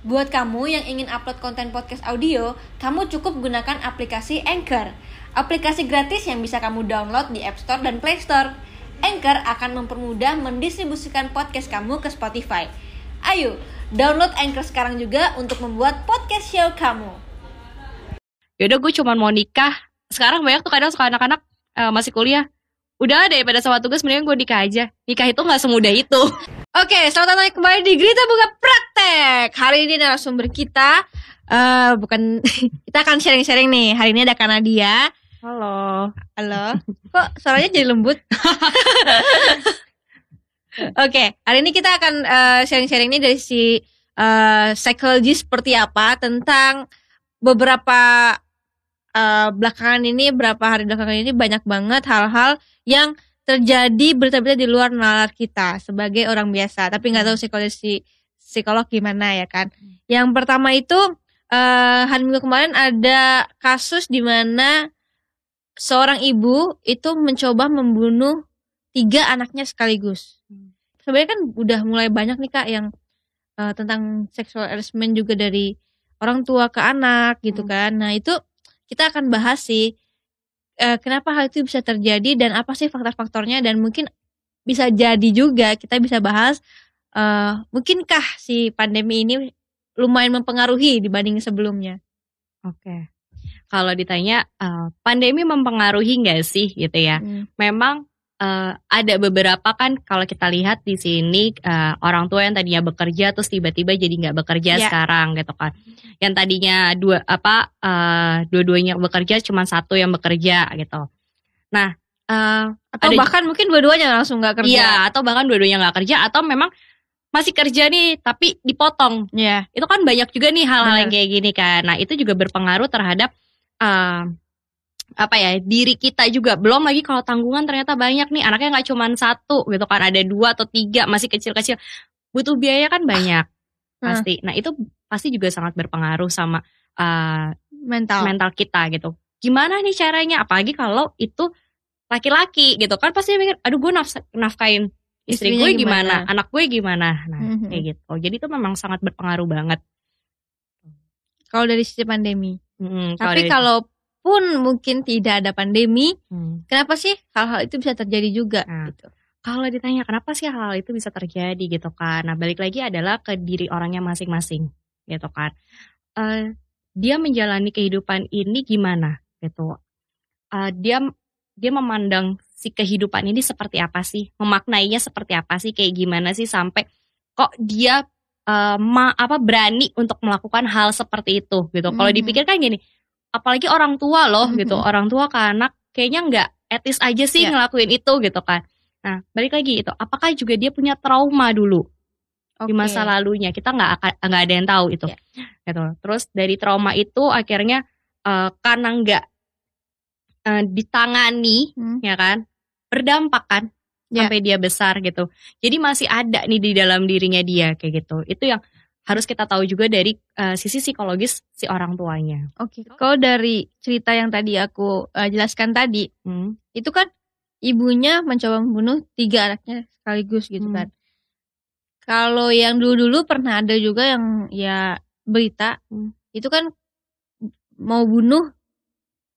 Buat kamu yang ingin upload konten podcast audio, kamu cukup gunakan aplikasi Anchor. Aplikasi gratis yang bisa kamu download di App Store dan Play Store. Anchor akan mempermudah mendistribusikan podcast kamu ke Spotify. Ayo, download Anchor sekarang juga untuk membuat podcast show kamu. Yaudah gue cuma mau nikah. Sekarang banyak tuh kadang suka anak-anak uh, masih kuliah. Udah deh pada sama tugas mendingan gue nikah aja. Nikah itu nggak semudah itu. Oke, selamat datang kembali di Grita Buka Praktek. Hari ini narasumber kita uh, bukan kita akan sharing-sharing nih. Hari ini ada Kanadia. Halo. Halo. Kok suaranya jadi lembut? Oke, hari ini kita akan uh, sharing-sharing ini dari si uh, psikologi seperti apa tentang beberapa uh, belakangan ini, berapa hari belakangan ini banyak banget hal-hal yang terjadi berita-berita di luar nalar kita sebagai orang biasa. Tapi nggak tahu psikologi psikolog gimana ya kan. Yang pertama itu uh, hari minggu kemarin ada kasus di mana seorang ibu itu mencoba membunuh tiga anaknya sekaligus. Sebenarnya kan udah mulai banyak nih kak yang uh, tentang sexual harassment juga dari orang tua ke anak gitu hmm. kan. Nah itu kita akan bahas sih uh, kenapa hal itu bisa terjadi dan apa sih faktor-faktornya dan mungkin bisa jadi juga kita bisa bahas uh, mungkinkah si pandemi ini lumayan mempengaruhi dibanding sebelumnya. Oke. Okay. Kalau ditanya uh, pandemi mempengaruhi nggak sih gitu ya? Hmm. Memang uh, ada beberapa kan kalau kita lihat di sini uh, orang tua yang tadinya bekerja terus tiba-tiba jadi nggak bekerja yeah. sekarang gitu kan. Yang tadinya dua apa uh, dua-duanya bekerja cuma satu yang bekerja gitu. Nah uh, atau ada, bahkan mungkin dua-duanya langsung nggak kerja. Iya atau bahkan dua-duanya nggak kerja atau memang masih kerja nih tapi dipotong. Ya. Yeah. itu kan banyak juga nih hal-hal yang kayak gini kan. Nah itu juga berpengaruh terhadap uh, apa ya diri kita juga. Belum lagi kalau tanggungan ternyata banyak nih. Anaknya nggak cuma satu gitu kan. Ada dua atau tiga masih kecil-kecil. Butuh biaya kan banyak ah. pasti. Nah itu pasti juga sangat berpengaruh sama uh, mental. mental kita gitu. Gimana nih caranya? Apalagi kalau itu laki-laki gitu kan pasti mikir aduh gue naf nafkain istri gue gimana? gimana? Anak gue gimana? Nah mm -hmm. kayak gitu. Jadi itu memang sangat berpengaruh banget. Kalau dari sisi pandemi. Hmm, tapi kalau pun mungkin tidak ada pandemi, hmm. kenapa sih hal-hal itu bisa terjadi juga? Nah, gitu. Kalau ditanya kenapa sih hal-hal itu bisa terjadi gitu kan? Nah balik lagi adalah ke diri orangnya masing-masing gitu kan. Uh, dia menjalani kehidupan ini gimana gitu? Uh, dia dia memandang si kehidupan ini seperti apa sih? Memaknainya seperti apa sih? Kayak gimana sih sampai kok dia uh, ma apa berani untuk melakukan hal seperti itu gitu? Kalau hmm. dipikirkan gini, apalagi orang tua loh gitu orang tua ke anak kayaknya nggak etis aja sih yeah. ngelakuin itu gitu kan nah balik lagi itu apakah juga dia punya trauma dulu okay. di masa lalunya kita nggak akan nggak ada yang tahu itu yeah. gitu terus dari trauma itu akhirnya uh, karena nggak uh, ditangani hmm. ya kan berdampak kan yeah. sampai dia besar gitu jadi masih ada nih di dalam dirinya dia kayak gitu itu yang harus kita tahu juga dari uh, sisi psikologis si orang tuanya. Oke, okay. kalau dari cerita yang tadi aku uh, jelaskan tadi, hmm. itu kan ibunya mencoba membunuh tiga anaknya sekaligus gitu hmm. kan. Kalau yang dulu-dulu pernah ada juga yang ya berita hmm. itu kan mau bunuh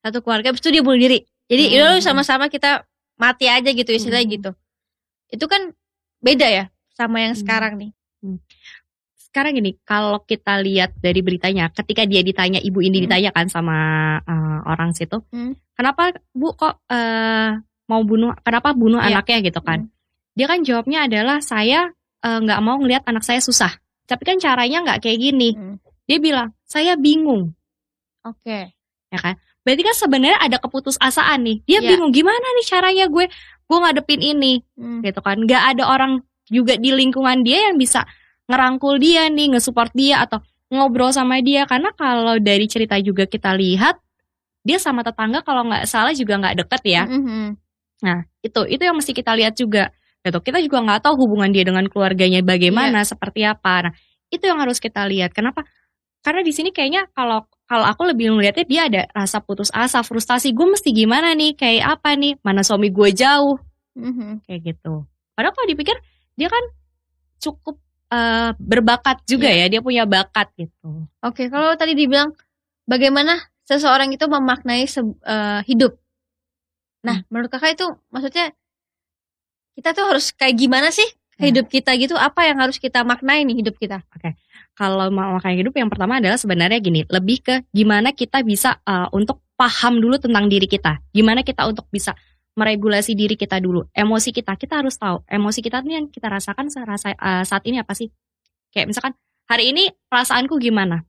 satu keluarga, habis itu dia bunuh diri. Jadi hmm. itu sama-sama kita mati aja gitu istilahnya hmm. gitu. Itu kan beda ya sama yang hmm. sekarang nih. Hmm sekarang gini, kalau kita lihat dari beritanya, ketika dia ditanya ibu ini hmm. ditanyakan sama uh, orang situ, hmm. kenapa bu kok uh, mau bunuh, kenapa bunuh yeah. anaknya gitu kan? Hmm. Dia kan jawabnya adalah saya eh, nggak uh, mau ngelihat anak saya susah. Tapi kan caranya nggak kayak gini. Hmm. Dia bilang saya bingung. Oke. Okay. Ya kan? Berarti kan sebenarnya ada keputusasaan nih. Dia yeah. bingung gimana nih caranya gue gue ngadepin ini, hmm. gitu kan? Gak ada orang juga di lingkungan dia yang bisa ngerangkul dia nih, ngesupport dia atau ngobrol sama dia karena kalau dari cerita juga kita lihat dia sama tetangga kalau nggak salah juga nggak deket ya. Mm-hmm. Nah itu itu yang mesti kita lihat juga. Gitu. Kita juga nggak tahu hubungan dia dengan keluarganya bagaimana, yeah. seperti apa. Nah itu yang harus kita lihat. Kenapa? Karena di sini kayaknya kalau kalau aku lebih melihatnya dia ada rasa putus asa, frustasi. Gue mesti gimana nih? Kayak apa nih? Mana suami gue jauh? Mm-hmm. Kayak gitu. Padahal kalau dipikir dia kan cukup uh, berbakat juga Iya. ya, dia punya bakat gitu. Oke, kalau tadi dibilang bagaimana seseorang itu memaknai se- eh, hidup. Nah, menurut kakak itu maksudnya kita tuh harus kayak gimana sih Ya. hidup kita gitu? Apa yang harus kita maknai nih hidup kita? Kalau mau makanya hidup yang pertama adalah sebenarnya gini, lebih ke gimana kita bisa uh, untuk paham dulu tentang diri kita. Gimana kita untuk bisa meregulasi diri kita dulu. Emosi kita, kita harus tahu emosi kita ini yang kita rasakan uh, saat ini apa sih? Kayak misalkan hari ini perasaanku gimana?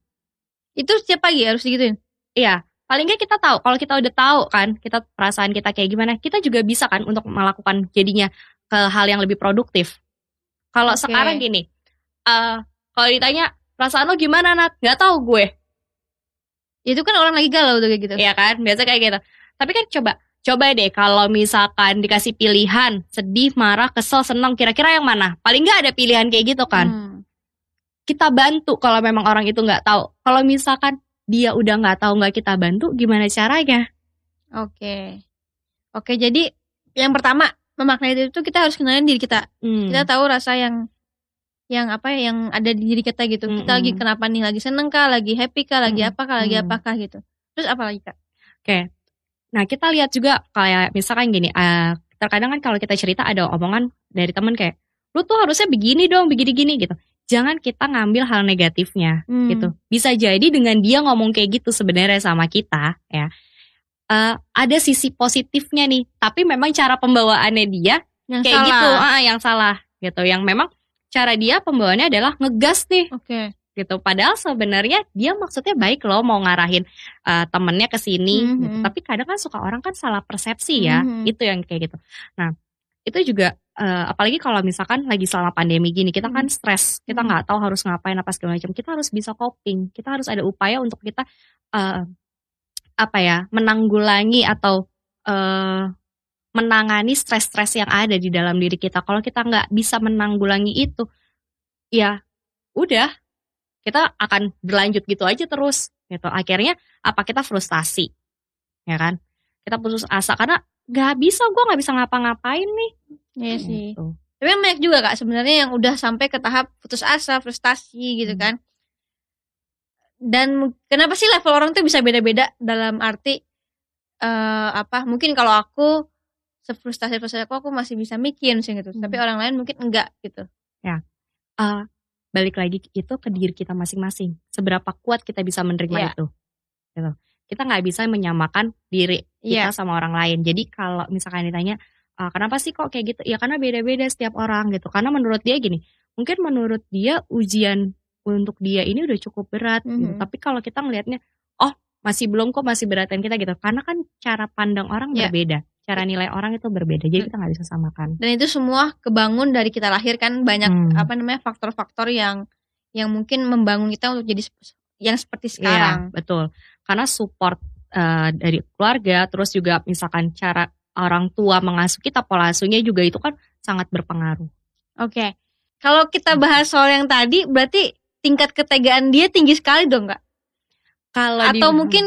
Itu setiap pagi harus digituin. Iya, paling nggak kita tahu. Kalau kita udah tahu kan, kita perasaan kita kayak gimana, kita juga bisa kan untuk melakukan jadinya ke hal yang lebih produktif. Kalau Oke. sekarang gini, eh kalau ditanya perasaan lo gimana Nat? Nggak tahu gue, Itu kan orang lagi galau tuh kayak gitu. Iya kan? Biasa kayak gitu. Tapi kan coba, coba deh kalau misalkan dikasih pilihan sedih, marah, kesel, senang, kira-kira yang mana? Paling nggak ada pilihan kayak gitu kan? Hmm. Kita bantu kalau memang orang itu nggak tahu. Kalau misalkan dia udah nggak tahu nggak kita bantu, gimana caranya? Oke. Oke, jadi yang pertama memaknai itu kita harus kenalin diri kita. Hmm. Kita tahu rasa yang yang apa ya, yang ada di diri kita gitu. Kita Mm-mm. lagi kenapa nih? Lagi seneng kah? Lagi happy kah? Lagi Mm. apa kah? Lagi Mm. apakah gitu. Terus apa lagi kak? Nah kita lihat juga kayak misalkan gini, eh, terkadang kan kalau kita cerita ada omongan dari temen kayak, lu tuh harusnya begini dong, begini-gini gitu. Jangan kita ngambil hal negatifnya Hmm. gitu. Bisa jadi dengan dia ngomong kayak gitu sebenarnya sama kita ya, eh, ada sisi positifnya nih. Tapi memang cara pembawaannya dia Yang kayak salah. gitu, ah, yang salah gitu. Yang memang cara dia pembawaannya adalah ngegas nih Oke. Gitu. Padahal sebenarnya dia maksudnya baik loh mau ngarahin uh, temennya ke sini. Mhm. gitu. Tapi kadang kan suka orang kan salah persepsi ya. Mhm. Itu yang kayak gitu. Nah itu juga uh, apalagi kalau misalkan lagi selama pandemi gini kita kan stres, kita Mhm. nggak tahu harus ngapain apa segala macam. Kita harus bisa coping. Kita harus ada upaya untuk kita uh, apa ya menanggulangi atau uh, menangani stres-stres yang ada di dalam diri kita. Kalau kita nggak bisa menanggulangi itu, ya udah kita akan berlanjut gitu aja terus gitu akhirnya apa kita frustasi ya kan kita putus asa karena nggak bisa gue nggak bisa ngapa-ngapain nih Iya sih. Gitu. Tapi kan banyak juga kak sebenarnya yang udah sampai ke tahap putus asa, frustasi gitu Hmm. kan. Dan kenapa sih level orang tuh bisa beda-beda dalam arti eh apa? Mungkin kalau aku sefrustasi frustasi aku aku masih bisa mikir misalnya gitu. Hmm. Tapi orang lain mungkin enggak gitu. Eh, balik lagi itu ke diri kita masing-masing seberapa kuat kita bisa menerima Iya. itu gitu kita nggak bisa menyamakan diri kita Iya. sama orang lain jadi kalau misalkan ditanya "Ah, kenapa sih kok kayak gitu ya karena beda-beda setiap orang gitu karena menurut dia gini mungkin menurut dia ujian untuk dia ini udah cukup berat gitu. Mhm. tapi kalau kita ngelihatnya oh masih belum kok masih beratan kita gitu karena kan cara pandang orang Iya. berbeda cara nilai orang itu berbeda jadi kita nggak bisa samakan Dan itu semua kebangun dari kita lahir kan banyak Hmm. apa namanya faktor-faktor yang yang mungkin membangun kita untuk jadi yang seperti Iya, sekarang. betul. Karena support eh, dari keluarga, terus juga misalkan cara orang tua mengasuh kita, pola asuhnya juga itu kan sangat berpengaruh. Oke. Kalau Hmm. kita bahas soal yang tadi berarti tingkat ketegaan dia tinggi sekali dong, Kak? Kalau Atau di- mungkin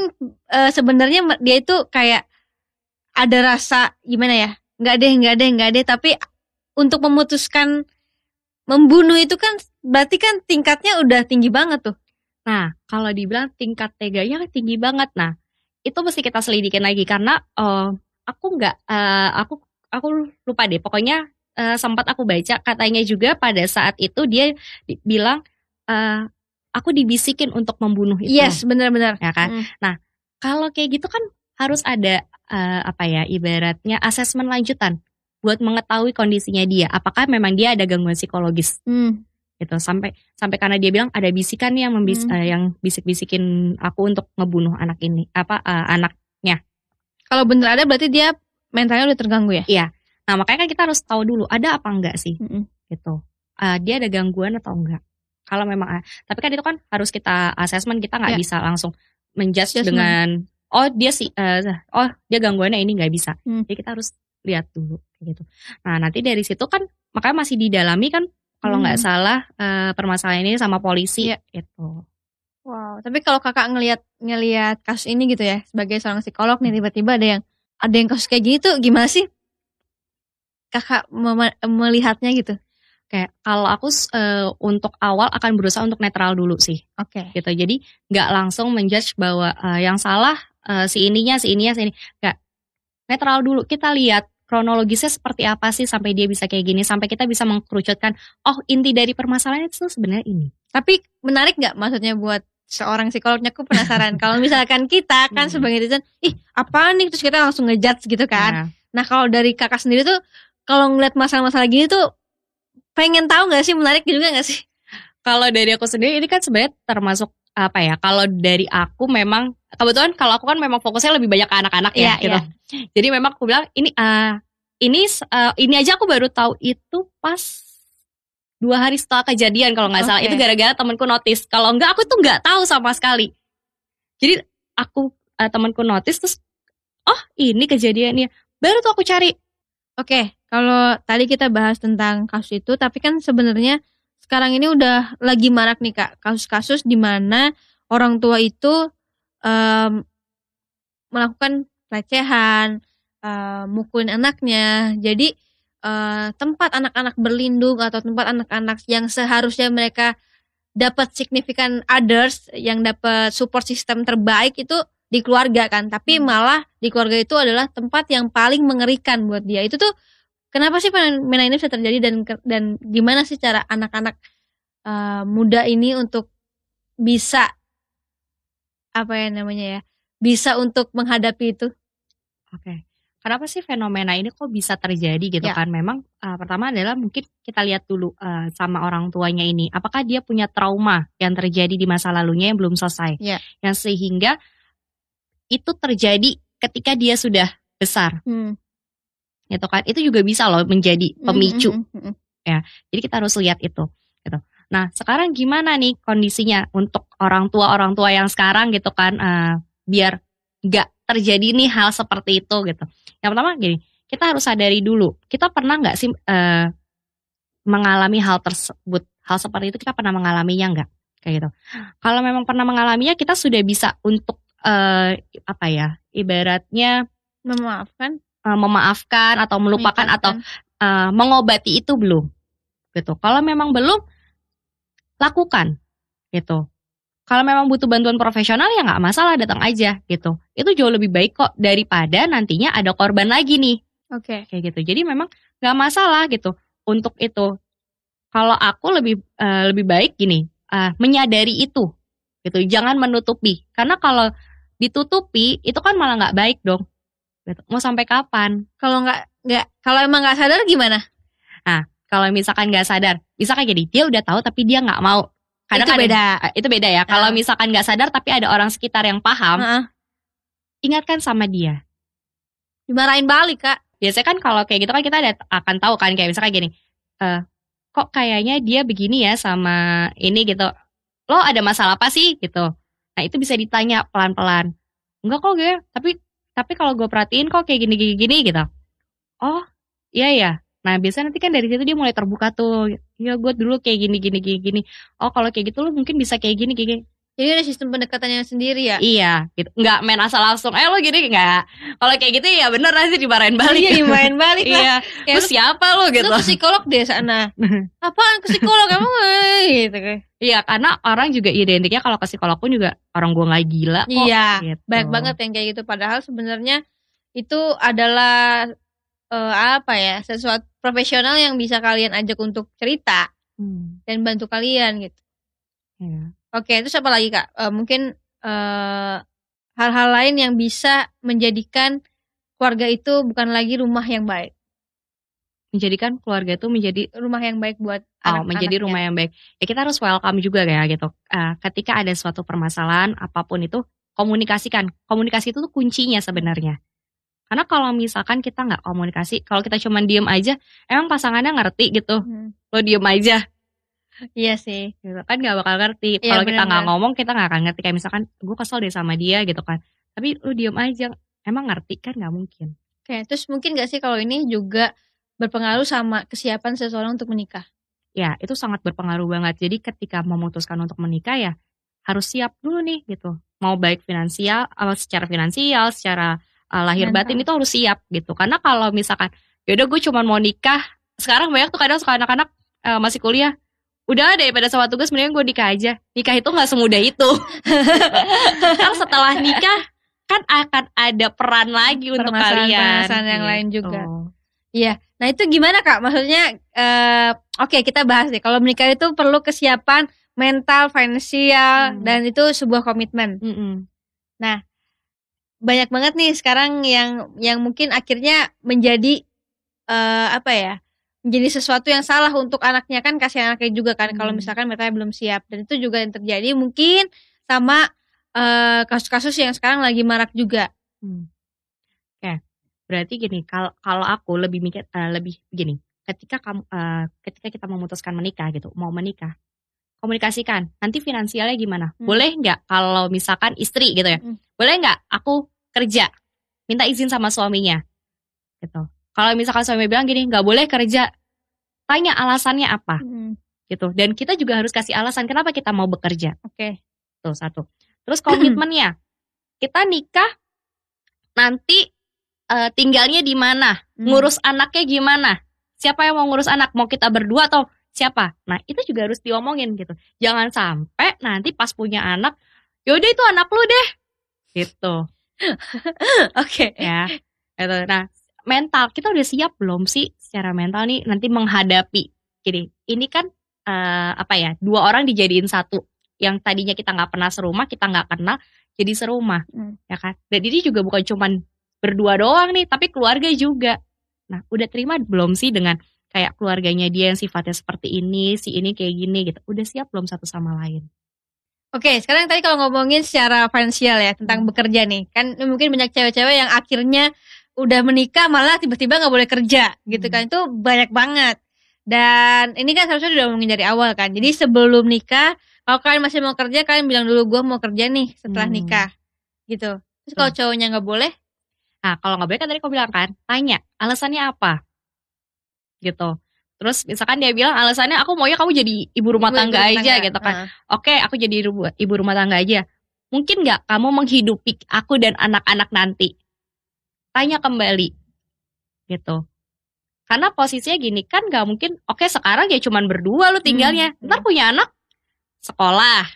eh, sebenarnya dia itu kayak ada rasa gimana ya? Nggak deh, nggak deh, nggak deh. Tapi untuk memutuskan membunuh itu kan berarti kan tingkatnya udah tinggi banget tuh. Nah, kalau dibilang tingkat teganya kan tinggi banget. Nah, itu mesti kita selidikin lagi karena eh, aku nggak, eh, aku aku lupa deh. Pokoknya eh, sempat aku baca katanya juga pada saat itu dia di- bilang eh, aku dibisikin untuk membunuh itu. Yes, benar-benar. ya kan? Mm. Nah, kalau kayak gitu kan harus ada eh, apa ya ibaratnya asesmen lanjutan buat mengetahui kondisinya dia. Apakah memang dia ada gangguan psikologis Hmm. gitu sampai sampai karena dia bilang ada bisikan yang membis Hmm. eh, yang bisik-bisikin aku untuk ngebunuh anak ini apa eh, anak. Kalau bener ada berarti dia mentalnya udah terganggu ya? Nah makanya kan kita harus tahu dulu ada apa enggak sih Mm-mm. gitu. Eh, dia ada gangguan atau enggak? Kalau memang, tapi kan itu kan harus kita asesmen kita nggak Ya. bisa langsung menjudge dengan oh dia sih eh, oh dia gangguannya ini nggak bisa. Hmm. Jadi kita harus lihat dulu kayak gitu. Nah nanti dari situ kan makanya masih didalami kan kalau nggak Hmm. salah eh, permasalahan ini sama polisi Iya. gitu. Wow, tapi kalau kakak ngelihat ngelihat kasus ini gitu ya, sebagai seorang psikolog nih tiba-tiba ada yang ada yang kasus kayak gini tuh gimana sih? Kakak melihatnya gitu. Kayak kalau aku uh, untuk awal akan berusaha untuk netral dulu sih. Oke. Gitu. Jadi nggak langsung menjudge bahwa uh, yang salah uh, si ininya, si ininya, si ini. Nggak. Netral dulu. Kita lihat kronologisnya seperti apa sih sampai dia bisa kayak gini. Sampai kita bisa mengkerucutkan, oh inti dari permasalahan itu sebenarnya ini. Tapi menarik nggak maksudnya buat seorang psikolognya aku penasaran kalau misalkan kita kan hmm. sebagai netizen ih apa nih terus kita langsung ngejudge gitu kan nah, nah kalau dari kakak sendiri tuh kalau ngeliat masalah-masalah gini tuh pengen tahu nggak sih menarik juga nggak sih? Kalau dari aku sendiri ini kan sebenarnya termasuk apa ya? Kalau dari aku memang kebetulan kalau aku kan memang fokusnya lebih banyak ke anak-anak ya, yeah, gitu. Yeah. Jadi memang aku bilang ini uh, ini uh, ini aja aku baru tahu itu pas dua hari setelah kejadian kalau nggak okay. salah itu gara-gara temanku notice. Kalau enggak aku tuh nggak tahu sama sekali. Jadi aku uh, temanku notice terus oh ini kejadiannya. Baru tuh aku cari. Oke, kalau tadi kita bahas tentang kasus itu, tapi kan sebenarnya sekarang ini udah lagi marak nih kak kasus-kasus di mana orang tua itu um, melakukan pelecehan, uh, mukulin anaknya. Jadi uh, tempat anak-anak berlindung atau tempat anak-anak yang seharusnya mereka dapat signifikan others, yang dapat support system terbaik itu di keluarga kan. Tapi hmm. malah di keluarga itu adalah tempat yang paling mengerikan buat dia. Itu tuh kenapa sih fenomena ini bisa terjadi dan dan gimana sih cara anak-anak uh, muda ini untuk bisa apa ya namanya ya bisa untuk menghadapi itu? Oke. Okay. Kenapa sih fenomena ini kok bisa terjadi gitu ya. kan? Memang uh, pertama adalah mungkin kita lihat dulu uh, sama orang tuanya ini, apakah dia punya trauma yang terjadi di masa lalunya yang belum selesai, ya. yang sehingga itu terjadi ketika dia sudah besar. Hmm gitu kan itu juga bisa loh menjadi pemicu mm -hmm. ya jadi kita harus lihat itu gitu nah sekarang gimana nih kondisinya untuk orang tua orang tua yang sekarang gitu kan uh, biar nggak terjadi nih hal seperti itu gitu. Yang pertama gini kita harus sadari dulu kita pernah nggak sih uh, mengalami hal tersebut? Hal seperti itu kita pernah mengalaminya nggak? Kayak gitu. Kalau memang pernah mengalaminya kita sudah bisa untuk uh, apa ya ibaratnya memaafkan? Uh, memaafkan atau melupakan atau uh, mengobati itu belum gitu. Kalau memang belum lakukan gitu. Kalau memang butuh bantuan profesional ya nggak masalah datang aja gitu. Itu jauh lebih baik kok daripada nantinya ada korban lagi nih. Oke. Okay. Kayak gitu. Jadi memang nggak masalah gitu untuk itu. Kalau aku lebih uh, lebih baik gini uh, menyadari itu gitu. Jangan menutupi karena kalau ditutupi itu kan malah nggak baik dong gitu. Mau sampai kapan? Kalau nggak nggak kalau emang nggak sadar gimana? Nah, kalau misalkan nggak sadar, misalkan jadi dia udah tahu tapi dia nggak mau. Kadang itu beda. Ada, itu beda ya. Kalau misalkan nggak sadar tapi ada orang sekitar yang paham, uh. ingatkan sama dia. Dimarahin balik kak. Biasanya kan kalau kayak gitu kan kita ada, akan tahu kan kayak misalkan gini, uh, kok kayaknya dia begini ya sama ini gitu. Lo ada masalah apa sih gitu? Nah itu bisa ditanya pelan-pelan. Enggak kok gue, tapi tapi kalau gue perhatiin kok kayak gini-gini gini gitu oh iya ya nah biasanya nanti kan dari situ dia mulai terbuka tuh ya gue dulu kayak gini gini gini gini oh kalau kayak gitu lu mungkin bisa kayak gini gini jadi ada sistem pendekatannya sendiri ya? Iya, gitu. Nggak main asal langsung, eh lo gini nggak. Kalau kayak gitu ya bener nanti dimarahin balik. Iya, dimarahin balik lah. iya. Ya, siapa lo gitu? Lu psikolog deh sana. Apaan ke psikolog kamu? gitu kayak. Iya, karena orang juga identiknya kalau ke psikolog pun juga orang gua nggak gila kok. Iya, gitu. banyak banget yang kayak gitu. Padahal sebenarnya itu adalah uh, apa ya sesuatu profesional yang bisa kalian ajak untuk cerita hmm. dan bantu kalian gitu. Iya. Oke, itu apa lagi kak? Uh, mungkin hal eh, hal-hal lain yang bisa menjadikan keluarga itu bukan lagi rumah yang baik. Menjadikan keluarga itu menjadi rumah yang baik buat oh, anak menjadi rumah yang baik. Ya kita harus welcome juga ya gitu. Uh, ketika ada suatu permasalahan apa pun itu komunikasikan. Komunikasi itu tuh kuncinya sebenarnya. Karena kalau misalkan kita nggak komunikasi, kalau kita cuma diem aja, emang pasangannya ngerti gitu. Hmm. Lo diem aja, Iya sih. Gitu kan gak bakal ngerti. Iya, Kalau kita nggak ngomong kita nggak akan ngerti. Kayak misalkan gue kesel deh sama dia gitu kan. Tapi lu diem aja. Emang ngerti kan nggak mungkin. Oke, terus mungkin gak sih kalau ini juga berpengaruh sama kesiapan seseorang untuk menikah? Ya, itu sangat berpengaruh banget. Jadi ketika memutuskan untuk menikah ya harus siap dulu nih gitu. Mau baik finansial, atau secara finansial, secara uh, lahir Mental. batin itu harus siap gitu. Karena kalau misalkan yaudah gue cuma mau nikah, sekarang banyak tuh kadang suka anak-anak uh, masih kuliah udah daripada sama tugas mendingan gue nikah aja nikah itu nggak semudah itu kan setelah nikah kan akan ada peran lagi untuk kalian permasalahan yang lain gitu. juga iya nah itu gimana kak maksudnya uh, oke okay, kita bahas deh kalau menikah itu perlu kesiapan mental finansial hmm. dan itu sebuah komitmen hmm. nah banyak banget nih sekarang yang yang mungkin akhirnya menjadi uh, apa ya menjadi sesuatu yang salah untuk anaknya kan kasih anaknya juga kan hmm. kalau misalkan mereka belum siap dan itu juga yang terjadi mungkin sama kasus kasus-kasus yang sekarang lagi marak juga. Hmm. Oke, berarti gini kalau kalau aku lebih mikir uh, lebih gini ketika kamu uh, ketika kita memutuskan menikah gitu mau menikah komunikasikan nanti finansialnya gimana hmm. boleh nggak kalau misalkan istri gitu ya hmm. boleh nggak aku kerja minta izin sama suaminya gitu kalau misalkan suami bilang gini, nggak boleh kerja, tanya alasannya apa, hmm. gitu. Dan kita juga harus kasih alasan kenapa kita mau bekerja. Oke. Okay. Tuh satu. Terus komitmennya, kita nikah nanti uh, tinggalnya di mana, hmm. ngurus anaknya gimana, siapa yang mau ngurus anak, mau kita berdua atau siapa. Nah itu juga harus diomongin gitu. Jangan sampai nanti pas punya anak, yaudah itu anak lu deh, gitu. Oke. okay. Ya. Gitu. Nah mental kita udah siap belum sih secara mental nih nanti menghadapi gini ini kan uh, apa ya dua orang dijadiin satu yang tadinya kita nggak pernah serumah kita nggak kenal jadi serumah hmm. ya kan dan ini juga bukan cuman berdua doang nih tapi keluarga juga nah udah terima belum sih dengan kayak keluarganya dia yang sifatnya seperti ini si ini kayak gini gitu. Udah siap belum satu sama lain? Oke, sekarang tadi kalau ngomongin secara finansial ya tentang hmm. bekerja nih, kan mungkin banyak cewek-cewek yang akhirnya udah menikah malah tiba-tiba nggak boleh kerja gitu hmm. kan. Itu banyak banget. Dan ini kan seharusnya udah ngomongin dari awal kan. Jadi sebelum nikah kalau kalian masih mau kerja kalian bilang dulu gue mau kerja nih setelah hmm. nikah gitu. Terus kalau cowoknya nggak boleh? Nah kalau nggak boleh kan tadi kau bilang kan tanya alasannya apa gitu terus misalkan dia bilang alasannya aku maunya kamu jadi ibu rumah ibu tangga ibu aja tangga. gitu kan uh. oke aku jadi ibu, ibu rumah tangga aja mungkin nggak kamu menghidupi aku dan anak-anak nanti tanya kembali gitu karena posisinya gini kan gak mungkin oke okay, sekarang ya cuman berdua lu tinggalnya hmm. ntar punya anak sekolah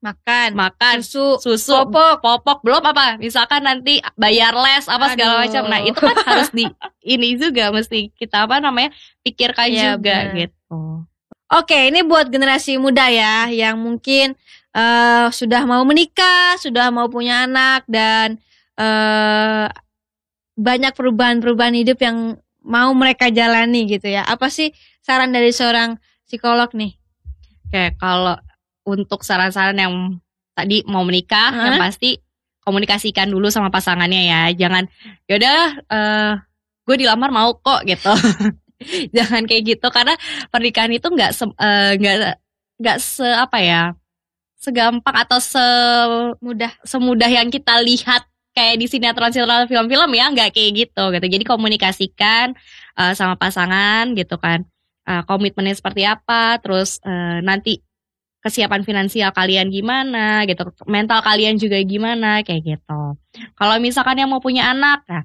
makan. Makan. Susu. Susu. Popok. Popok. Belum apa misalkan nanti bayar les apa Aduh. segala macam. Nah itu kan harus di ini juga. Mesti kita apa namanya pikirkan ya, juga bener. gitu. Oke ini buat generasi muda ya yang mungkin uh, sudah mau menikah sudah mau punya anak dan uh, banyak perubahan-perubahan hidup yang mau mereka jalani gitu ya. Apa sih saran dari seorang psikolog nih? Oke, kalau untuk saran-saran yang tadi mau menikah, huh? yang pasti komunikasikan dulu sama pasangannya ya. Jangan yaudah uh, eh, gue dilamar mau kok gitu. Jangan kayak gitu karena pernikahan itu nggak eh, nggak uh, nggak se apa ya segampang atau semudah semudah yang kita lihat kayak di sinetron-sinetron film-film ya nggak kayak gitu gitu jadi komunikasikan uh, sama pasangan gitu kan uh, komitmennya seperti apa terus uh, nanti kesiapan finansial kalian gimana gitu. Mental kalian juga gimana kayak gitu. Kalau misalkan yang mau punya anak nah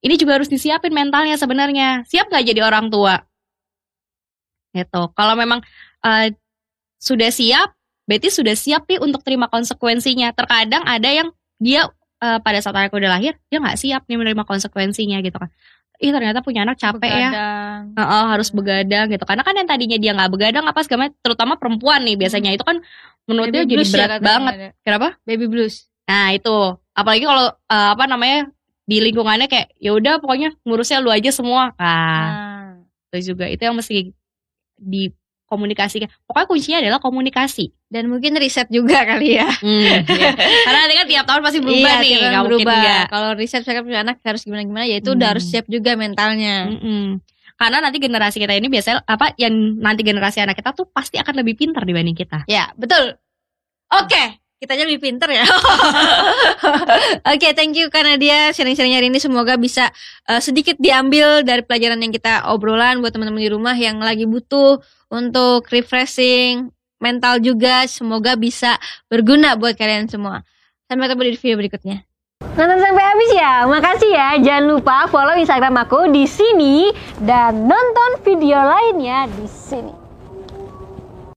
ini juga harus disiapin mentalnya sebenarnya. Siap nggak jadi orang tua? Gitu. Kalau memang uh, sudah siap berarti sudah siap nih untuk terima konsekuensinya. Terkadang ada yang dia uh, pada saat anakku udah lahir dia nggak siap nih menerima konsekuensinya gitu kan ih ternyata punya anak capek ya. begadang. ya uh, uh, harus begadang gitu karena kan yang tadinya dia nggak begadang apa segala terutama perempuan nih biasanya hmm. itu kan menurut baby dia jadi ya berat ya, banget ada. kenapa baby blues nah itu apalagi kalau uh, apa namanya di lingkungannya kayak ya udah pokoknya ngurusnya lu aja semua nah, nah. itu juga itu yang mesti di komunikasi pokoknya kuncinya adalah komunikasi dan mungkin riset juga kali ya. Hmm, iya. Karena nanti kan tiap tahun pasti berubah iya, nih, berubah. Kalau riset saya punya anak harus gimana gimana, ya itu hmm. udah harus siap juga mentalnya. Hmm. Karena nanti generasi kita ini biasanya apa yang nanti generasi anak kita tuh pasti akan lebih pintar dibanding kita. Ya betul. Oke. Okay. Kita aja lebih pinter ya. Oke, okay, thank you karena dia sharing-sharing hari ini semoga bisa uh, sedikit diambil dari pelajaran yang kita obrolan buat teman-teman di rumah yang lagi butuh untuk refreshing mental juga. Semoga bisa berguna buat kalian semua. Sampai ketemu di video berikutnya. Nonton sampai habis ya. Makasih ya. Jangan lupa follow Instagram aku di sini dan nonton video lainnya di sini.